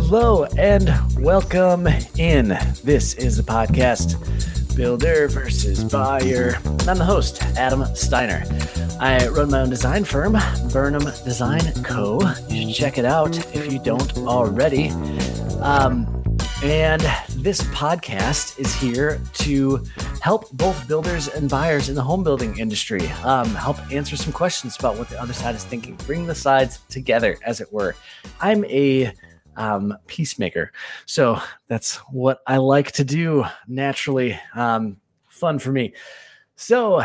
Hello and welcome in. This is the podcast Builder versus Buyer. And I'm the host, Adam Steiner. I run my own design firm, Birnam Design Co. You should check it out if you don't already. Um, and this podcast is here to help both builders and buyers in the home building industry, um, help answer some questions about what the other side is thinking, bring the sides together, as it were. I'm a um, peacemaker. So that's what I like to do naturally. Um, fun for me. So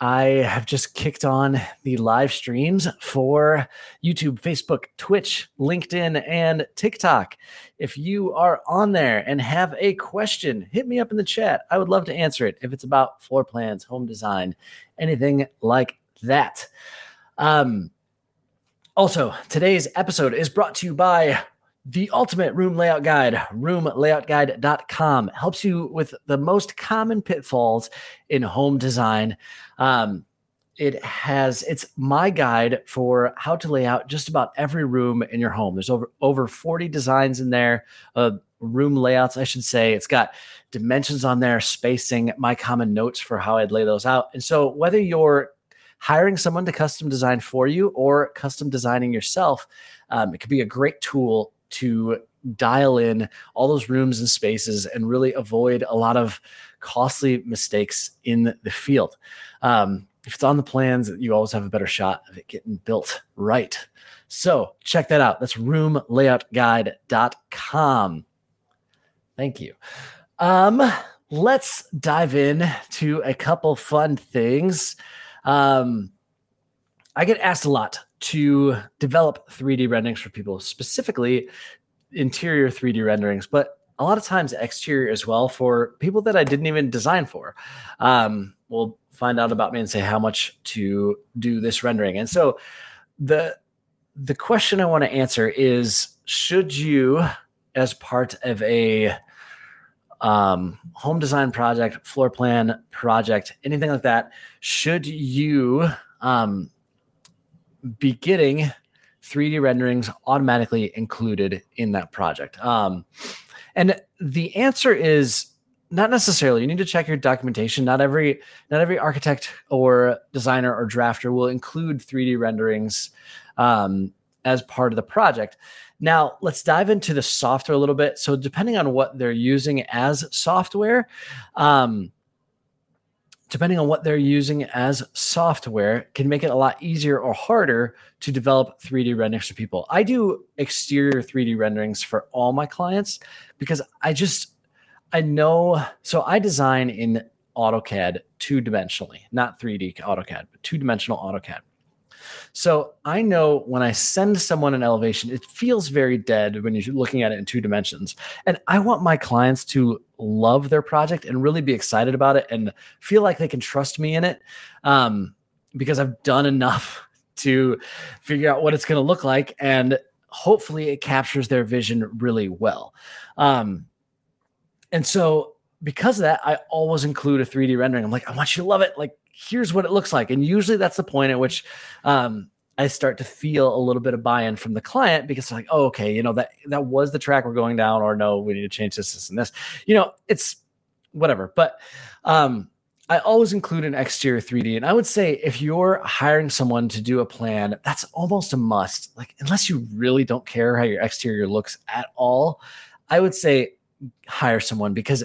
I have just kicked on the live streams for YouTube, Facebook, Twitch, LinkedIn, and TikTok. If you are on there and have a question, hit me up in the chat. I would love to answer it if it's about floor plans, home design, anything like that. Um, also, today's episode is brought to you by the ultimate room layout guide, roomlayoutguide.com, helps you with the most common pitfalls in home design. Um, it has it's my guide for how to lay out just about every room in your home. There's over over 40 designs in there, uh, room layouts, I should say. It's got dimensions on there, spacing, my common notes for how I'd lay those out. And so whether you're hiring someone to custom design for you or custom designing yourself, um, it could be a great tool to dial in all those rooms and spaces and really avoid a lot of costly mistakes in the field. Um, if it's on the plans, you always have a better shot of it getting built right. So check that out. That's roomlayoutguide.com. Thank you. Um, let's dive in to a couple fun things. Um, I get asked a lot to develop 3D renderings for people, specifically interior 3D renderings, but a lot of times exterior as well for people that I didn't even design for. Um, will find out about me and say how much to do this rendering. And so the the question I want to answer is should you as part of a um, home design project, floor plan project, anything like that, should you um, be getting 3D renderings automatically included in that project? Um, and the answer is not necessarily. You need to check your documentation. Not every not every architect or designer or drafter will include 3D renderings um, as part of the project. Now, let's dive into the software a little bit. So, depending on what they're using as software, um, depending on what they're using as software, can make it a lot easier or harder to develop 3D renderings for people. I do exterior 3D renderings for all my clients because I just I know so I design in AutoCAD two dimensionally, not 3D AutoCAD, but two dimensional AutoCAD. So I know when I send someone an elevation, it feels very dead when you're looking at it in two dimensions. And I want my clients to love their project and really be excited about it and feel like they can trust me in it um, because I've done enough to figure out what it's going to look like. And hopefully it captures their vision really well. Um, and so because of that, I always include a 3D rendering. I'm like, I want you to love it. Like, here's what it looks like. And usually that's the point at which um, I start to feel a little bit of buy-in from the client because like, oh, okay, you know, that that was the track we're going down, or no, we need to change this, this, and this. You know, it's whatever. But um, I always include an exterior 3D. And I would say if you're hiring someone to do a plan, that's almost a must. Like, unless you really don't care how your exterior looks at all, I would say hire someone because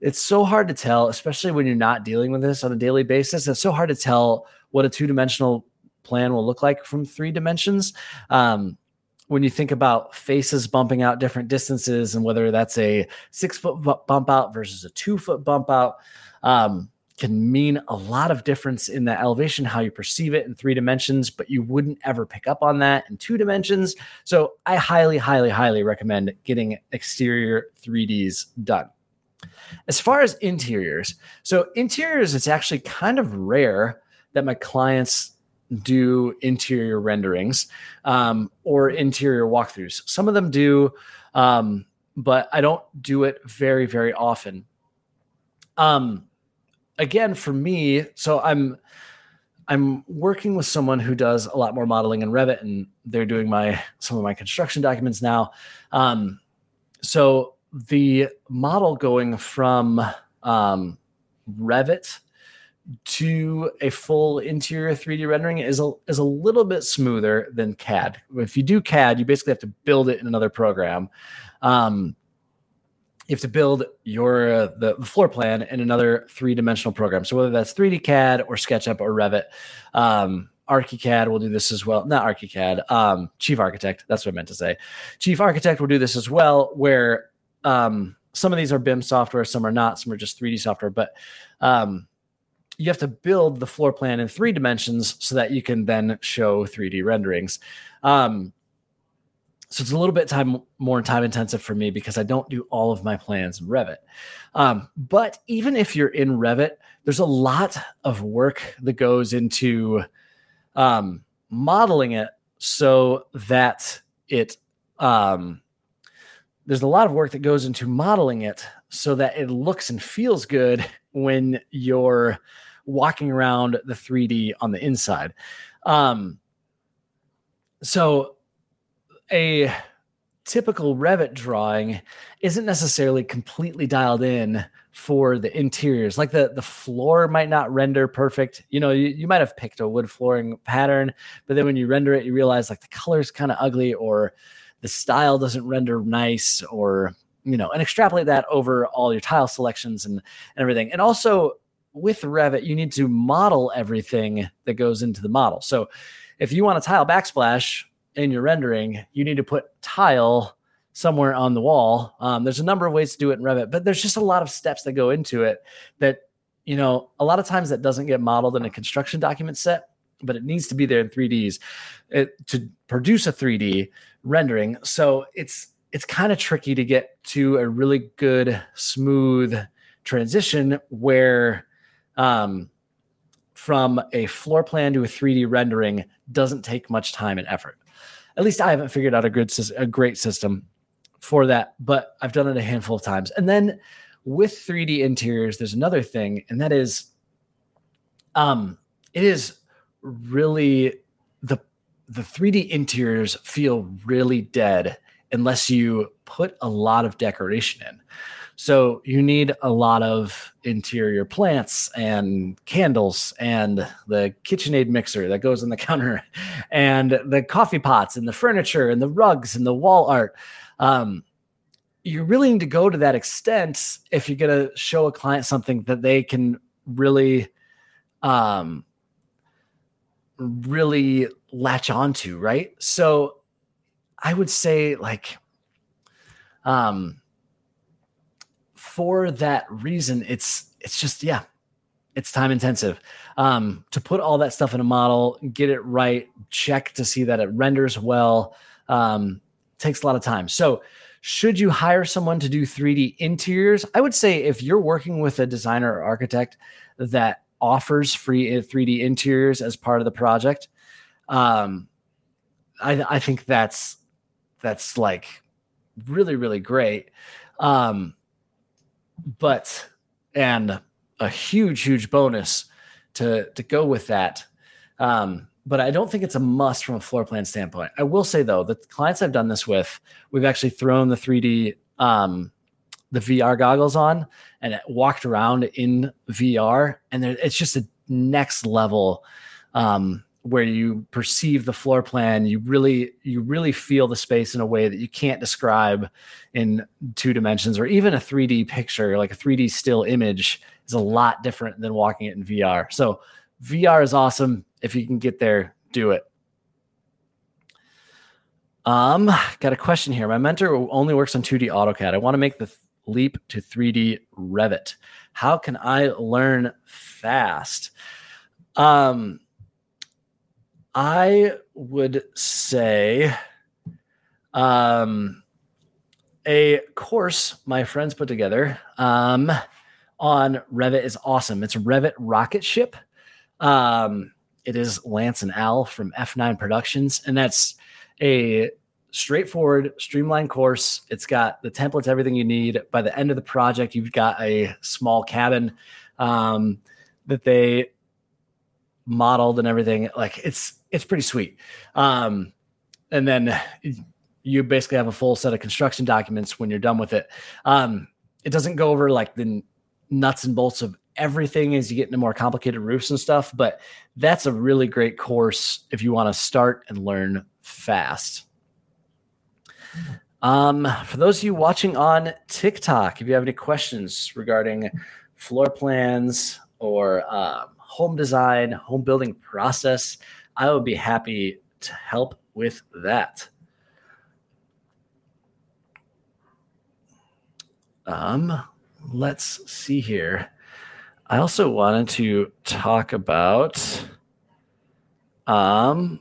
it's so hard to tell, especially when you're not dealing with this on a daily basis. It's so hard to tell what a two dimensional plan will look like from three dimensions. Um, when you think about faces bumping out different distances and whether that's a six foot bump out versus a two foot bump out, um, can mean a lot of difference in the elevation, how you perceive it in three dimensions, but you wouldn't ever pick up on that in two dimensions. So I highly, highly, highly recommend getting exterior 3Ds done. As far as interiors, so interiors, it's actually kind of rare that my clients do interior renderings um, or interior walkthroughs. Some of them do, um, but I don't do it very, very often. Um, again, for me, so I'm I'm working with someone who does a lot more modeling in Revit, and they're doing my some of my construction documents now. Um, so the model going from um, Revit to a full interior 3D rendering is a is a little bit smoother than CAD. If you do CAD, you basically have to build it in another program. Um, you have to build your uh, the, floor plan in another three dimensional program. So whether that's 3D CAD or SketchUp or Revit, um, ArchiCAD will do this as well. Not ArchiCAD, um, Chief Architect. That's what I meant to say. Chief Architect will do this as well, where um, some of these are BIM software, some are not, some are just 3D software. But um, you have to build the floor plan in three dimensions so that you can then show 3D renderings. Um, so it's a little bit time more time intensive for me because I don't do all of my plans in Revit. Um, but even if you're in Revit, there's a lot of work that goes into um, modeling it so that it um, there's a lot of work that goes into modeling it so that it looks and feels good when you're walking around the 3D on the inside. Um, so a typical Revit drawing isn't necessarily completely dialed in for the interiors. Like the the floor might not render perfect. You know, you, you might have picked a wood flooring pattern, but then when you render it, you realize like the color is kind of ugly or the style doesn't render nice or you know, and extrapolate that over all your tile selections and, and everything. And also with Revit, you need to model everything that goes into the model. So if you want a tile backsplash in your rendering, you need to put tile somewhere on the wall. Um, there's a number of ways to do it in Revit, but there's just a lot of steps that go into it that, you know, a lot of times that doesn't get modeled in a construction document set, but it needs to be there in 3Ds it, to produce a 3D rendering. So it's it's kind of tricky to get to a really good, smooth transition where um, from a floor plan to a 3D rendering doesn't take much time and effort. At least I haven't figured out a good, a great system for that, but I've done it a handful of times. And then with 3D interiors, there's another thing, and that is, um, it is really the the 3D interiors feel really dead unless you put a lot of decoration in. So you need a lot of interior plants and candles and the KitchenAid mixer that goes on the counter and the coffee pots and the furniture and the rugs and the wall art. Um, you really need to go to that extent if you're going to show a client something that they can really um, really latch onto, right? So I would say like um for that reason it's it's just yeah it's time intensive. Um to put all that stuff in a model get it right check to see that it renders well um takes a lot of time. So should you hire someone to do 3d interiors? I would say if you're working with a designer or architect that offers free 3d interiors as part of the project um I, I think that's that's like really really great um but and a huge huge bonus to to go with that um but I don't think it's a must from a floor plan standpoint. I will say though, the clients I've done this with, we've actually thrown the 3D um, the VR goggles on and walked around in VR, and it's just a next level um, where you perceive the floor plan you really you really feel the space in a way that you can't describe in two dimensions or even a 3d picture. Like a 3d still image is a lot different than walking it in vr so vr is awesome. If you can get there do it. Um got a question here. My mentor only works on 2d autocad. I want to make the leap to 3d revit. How can i learn fast? Um I would say um, a course my friends put together um, on Revit is awesome. It's Revit Rocket Ship. Um, it is Lance and Al from F9 Productions, and that's a straightforward, streamlined course. It's got the templates, everything you need. By the end of the project, you've got a small cabin um, that they modeled and everything. Like it's it's pretty sweet. Um, and then you basically have a full set of construction documents when you're done with it. Um, it doesn't go over like the nuts and bolts of everything as you get into more complicated roofs and stuff, but that's a really great course if you want to start and learn fast. Um, for those of you watching on TikTok, if you have any questions regarding floor plans or um, home design, home building process, I would be happy to help with that. Um, let's see here. I also wanted to talk about um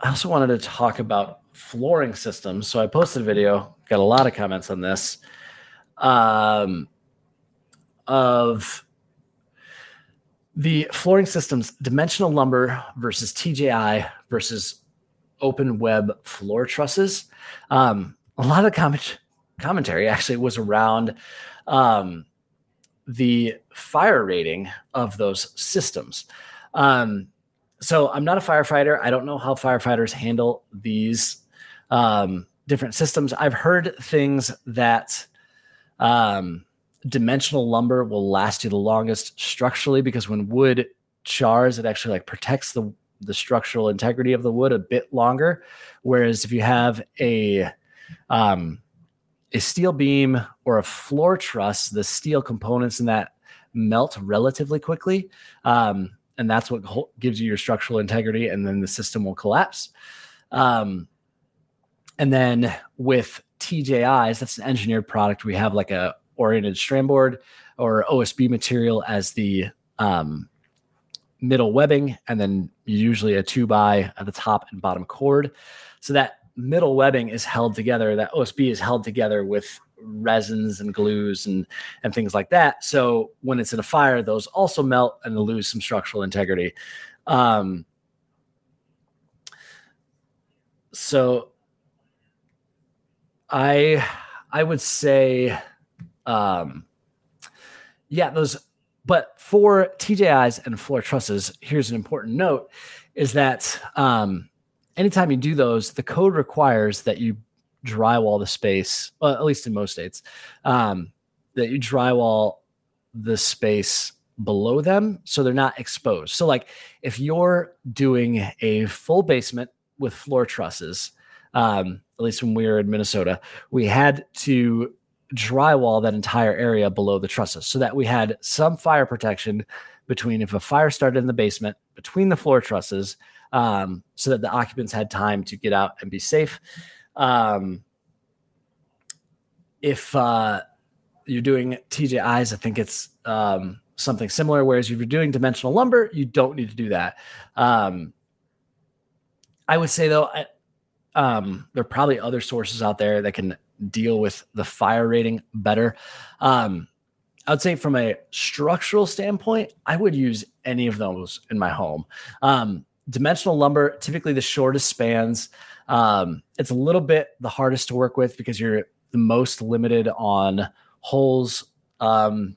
I also wanted to talk about flooring systems. So I posted a video, got a lot of comments on this. Um of the flooring systems dimensional lumber versus TJI versus open web floor trusses. Um, a lot of comment commentary actually was around um, the fire rating of those systems. Um, so I'm not a firefighter. I don't know how firefighters handle these um, different systems. I've heard things that um, dimensional lumber will last you the longest structurally because when wood chars, it actually like protects the the structural integrity of the wood a bit longer. Whereas if you have a um, a steel beam or a floor truss, the steel components in that melt relatively quickly. Um, and that's what gives you your structural integrity, and then the system will collapse. Um, and then with TJIs, that's an engineered product. We have like a oriented strand board or OSB material as the um, middle webbing, and then usually a two by at the top and bottom chord. So that middle webbing is held together. That OSB is held together with resins and glues and and things like that. So when it's in a fire, those also melt and lose some structural integrity. Um, so I I would say um, yeah, those but for TJIs and floor trusses, here's an important note is that um, anytime you do those, the code requires that you drywall the space, well, at least in most states, um, that you drywall the space below them so they're not exposed. So, like if you're doing a full basement with floor trusses, um, at least when we were in Minnesota, we had to drywall that entire area below the trusses so that we had some fire protection between if a fire started in the basement between the floor trusses um, so that the occupants had time to get out and be safe. Um, if uh, you're doing TJIs, I think it's um, something similar. Whereas if you're doing dimensional lumber, you don't need to do that. Um, I would say though, I, um, there are probably other sources out there that can deal with the fire rating better. Um, I would say from a structural standpoint, I would use any of those in my home. Um, dimensional lumber, typically the shortest spans. Um, it's a little bit the hardest to work with because you're the most limited on holes um,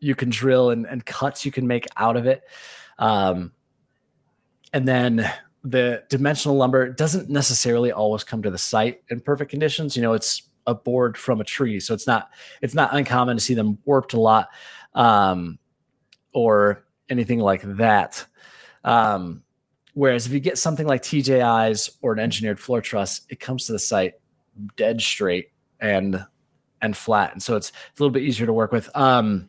you can drill and, and, cuts you can make out of it. Um, and then the dimensional lumber doesn't necessarily always come to the site in perfect conditions. You know, it's a board from a tree, so it's not it's not uncommon to see them warped a lot um, or anything like that. Um, Whereas if you get something like TJI's or an engineered floor truss, it comes to the site dead straight and and flat, and so it's, a little bit easier to work with. Um,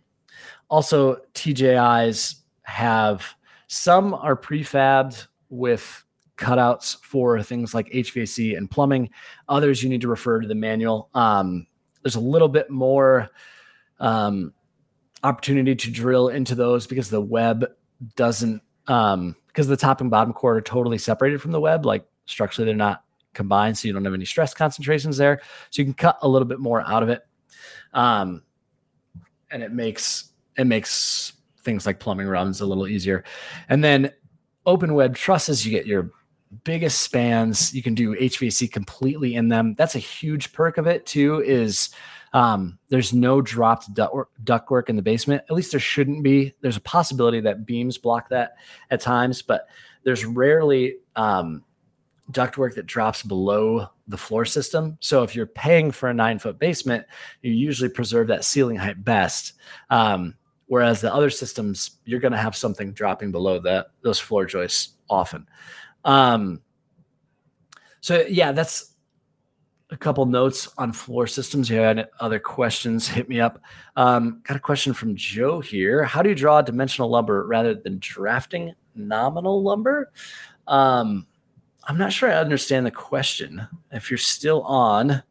also, TJI's have some are prefabbed with cutouts for things like HVAC and plumbing. Others you need to refer to the manual. Um, there's a little bit more um, opportunity to drill into those because the web doesn't um, because the top and bottom core are totally separated from the web. Like structurally, they're not combined, so you don't have any stress concentrations there. So you can cut a little bit more out of it, um, and it makes it makes things like plumbing runs a little easier. And then open web trusses, you get your biggest spans. You can do HVAC completely in them. That's a huge perk of it too. Is um, there's no dropped duct work in the basement. At least there shouldn't be. There's a possibility that beams block that at times, but there's rarely um, ductwork that drops below the floor system. So if you're paying for a nine foot basement, you usually preserve that ceiling height best. Um, whereas the other systems, you're going to have something dropping below that those floor joists often. Um, so yeah, that's a couple notes on floor systems. If you had other questions, hit me up. Um, got a question from Joe here. How do you draw dimensional lumber rather than drafting nominal lumber? Um, I'm not sure I understand the question. If you're still on,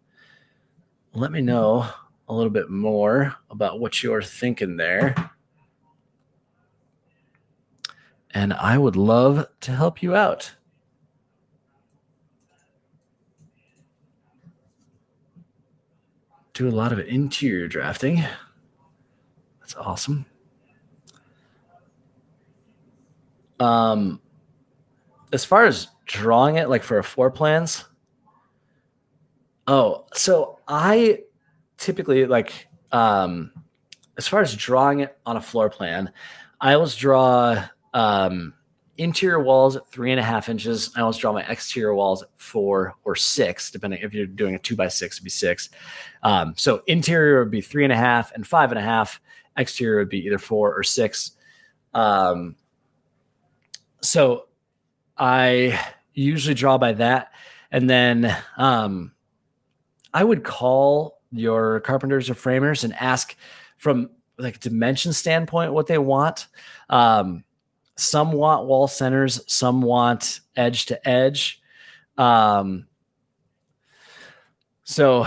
let me know a little bit more about what you're thinking there. And I would love to help you out. Do a lot of interior drafting. That's awesome. Um, as far as drawing it, like for a floor plans, oh, so I typically like um, as far as drawing it on a floor plan, I always draw um, interior walls at three and a half inches. I always draw my exterior walls at four or six, depending if you're doing a two by six, it'd be six. Um, so interior would be three and a half and five and a half. Exterior would be either four or six. Um, so I usually draw by that. And then um, I would call your carpenters or framers and ask from like a dimension standpoint what they want. Um, some want wall centers, some want edge to edge. Um, so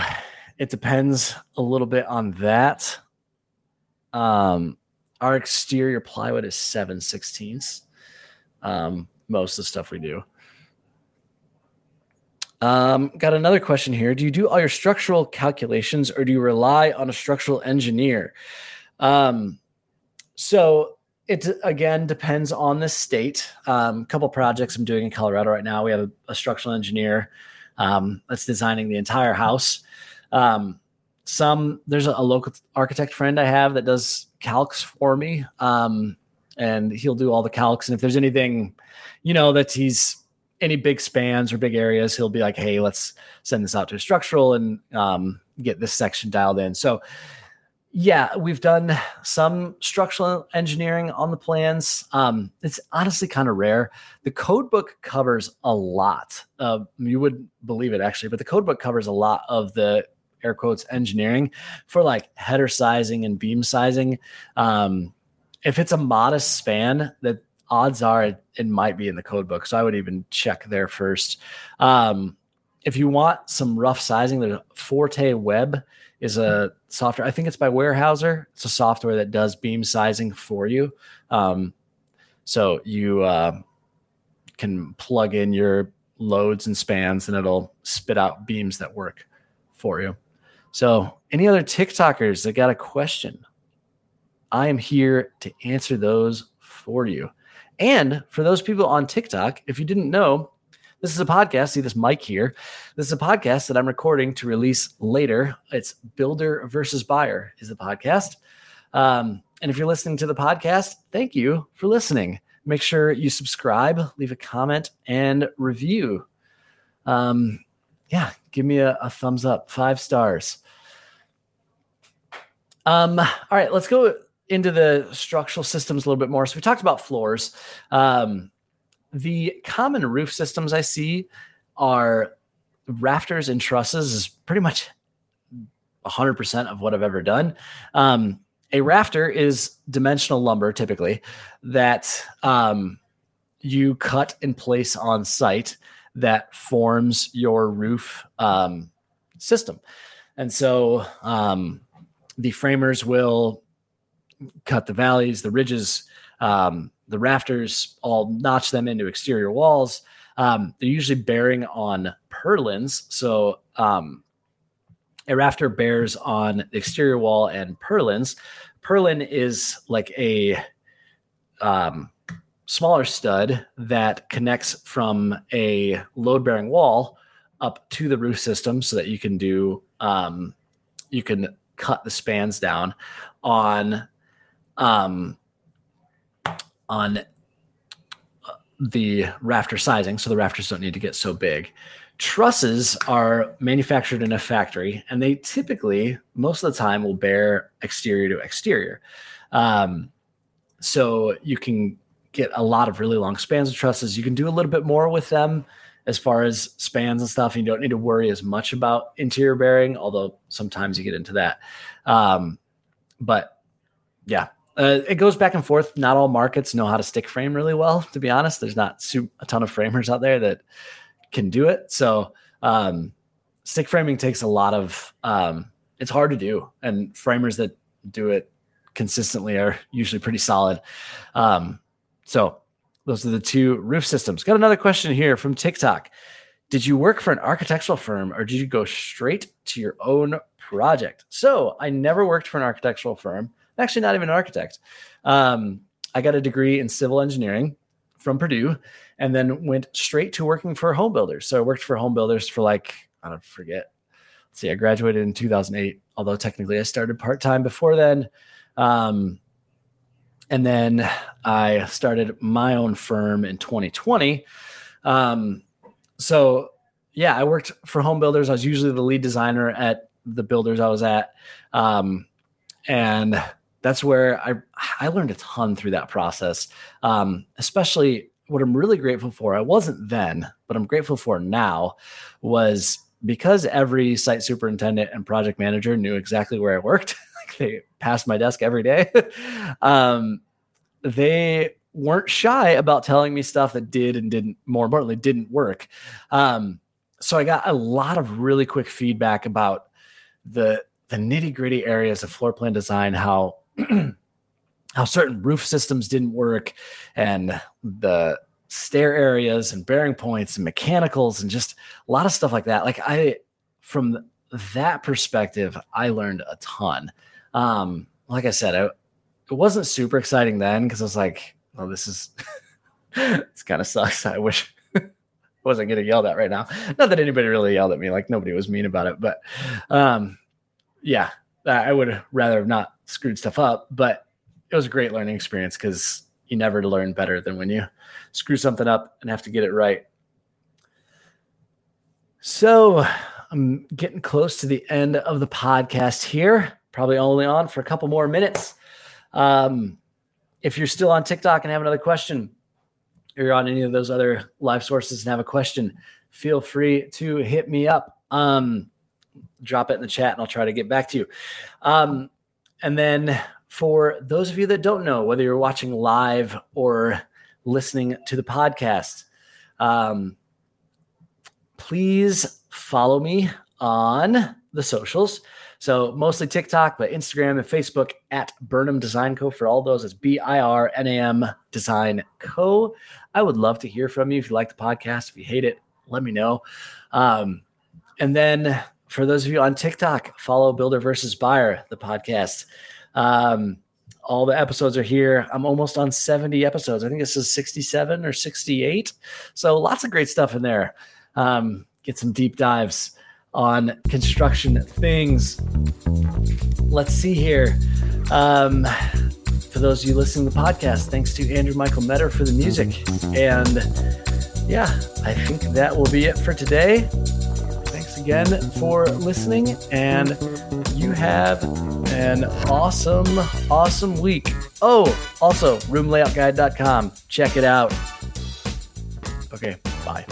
it depends a little bit on that. Um, our exterior plywood is 7 16ths um, most of the stuff we do. Um, got another question here. Do you do all your structural calculations or do you rely on a structural engineer? Um, so it again depends on the state. A um, couple projects I'm doing in Colorado right now. We have a, a structural engineer um, that's designing the entire house. Um, some there's a, a, local architect friend I have that does calcs for me. Um, and he'll do all the calcs. And if there's anything, you know, that he's any big spans or big areas, he'll be like, "Hey, let's send this out to structural and um, get this section dialed in." So, yeah, we've done some structural engineering on the plans. Um, it's honestly kind of rare. The code book covers a lot. Uh, you wouldn't believe it actually, but the code book covers a lot of the air quotes engineering for like header sizing and beam sizing. Um, if it's a modest span, that odds are it, it, might be in the code book. So I would even check there first. Um, if you want some rough sizing, the Forte Web is a software. I think it's by Weyerhaeuser. It's a software that does beam sizing for you. Um, so you uh, can plug in your loads and spans, and it'll spit out beams that work for you. So, any other TikTokers that got a question? I am here to answer those for you. And for those people on TikTok, if you didn't know, this is a podcast. See this mic here. This is a podcast that I'm recording to release later. It's Builder versus Buyer is the podcast. Um, and if you're listening to the podcast, thank you for listening. Make sure you subscribe, leave a comment, and review. Um, yeah, give me a, a thumbs up, five stars. Um, all right, let's go into the structural systems a little bit more. So we talked about floors. Um, the common roof systems I see are rafters and trusses is pretty much 100% of what I've ever done. Um, a rafter is dimensional lumber typically that um, you cut and place on site that forms your roof um, system. And so um, the framers will cut the valleys, the ridges, um, the rafters, all notch them into exterior walls. Um, they're usually bearing on purlins. So um, a rafter bears on the exterior wall and purlins. Purlin is like a um, smaller stud that connects from a load bearing wall up to the roof system so that you can do um, you can cut the spans down on um, on the rafter sizing, so the rafters don't need to get so big. Trusses are manufactured in a factory, and they typically, most of the time, will bear exterior to exterior. Um, so you can get a lot of really long spans of trusses. You can do a little bit more with them as far as spans and stuff. And You don't need to worry as much about interior bearing, although sometimes you get into that. Um, but yeah, uh, it goes back and forth. Not all markets know how to stick frame really well, to be honest. There's not a ton of framers out there that can do it. So, um, stick framing takes a lot of, um, it's hard to do. And framers that do it consistently are usually pretty solid. Um, so, those are the two roof systems. Got another question here from TikTok. Did you work for an architectural firm or did you go straight to your own project? So, I never worked for an architectural firm actually not even an architect. Um, I got a degree in civil engineering from Purdue and then went straight to working for home builders. So I worked for home builders for like, I don't forget. Let's see, I graduated in 2008, although technically I started part time before then. Um, and then I started my own firm in 2020. Um, so yeah, I worked for home builders. I was usually the lead designer at the builders I was at. Um, and that's where I I learned a ton through that process. Um, especially what I'm really grateful for. I wasn't then, but I'm grateful for now. Was because every site superintendent and project manager knew exactly where I worked. they passed my desk every day. um, they weren't shy about telling me stuff that did and didn't. More importantly, didn't work. Um, so I got a lot of really quick feedback about the the nitty gritty areas of floor plan design, how how certain roof systems didn't work and the stair areas and bearing points and mechanicals and just a lot of stuff like that. Like I, from that perspective, I learned a ton. Um, like I said, I, it wasn't super exciting then because I was like, "Oh, this is this kind of sucks." I wish I wasn't getting yelled at right now. Not that anybody really yelled at me, like nobody was mean about it, but um, yeah, I would rather have not screwed stuff up, but it was a great learning experience because you never learn better than when you screw something up and have to get it right. So I'm getting close to the end of the podcast here, probably only on for a couple more minutes. Um, if you're still on TikTok and have another question, or you're on any of those other live sources and have a question, feel free to hit me up. Um, drop it in the chat and I'll try to get back to you. Um, and then for those of you that don't know, whether you're watching live or listening to the podcast, um, please follow me on the socials. So mostly TikTok, but Instagram and Facebook at Birnam Design Co. For all those, it's B I R N A M Design Co. I would love to hear from you if you like the podcast. If you hate it, let me know. Um, and then for those of you on TikTok, follow Builder versus Buyer, the podcast. Um, all the episodes are here. I'm almost on 70 episodes. I think this is 67 or 68. So lots of great stuff in there. Um, get some deep dives on construction things. Let's see here. Um, for those of you listening to the podcast, thanks to Andrew Michael Metter for the music. And yeah, I think that will be it for today again for listening, and you have an awesome, awesome week. Oh, also, roomlayoutguide.com. Check it out. Okay, bye.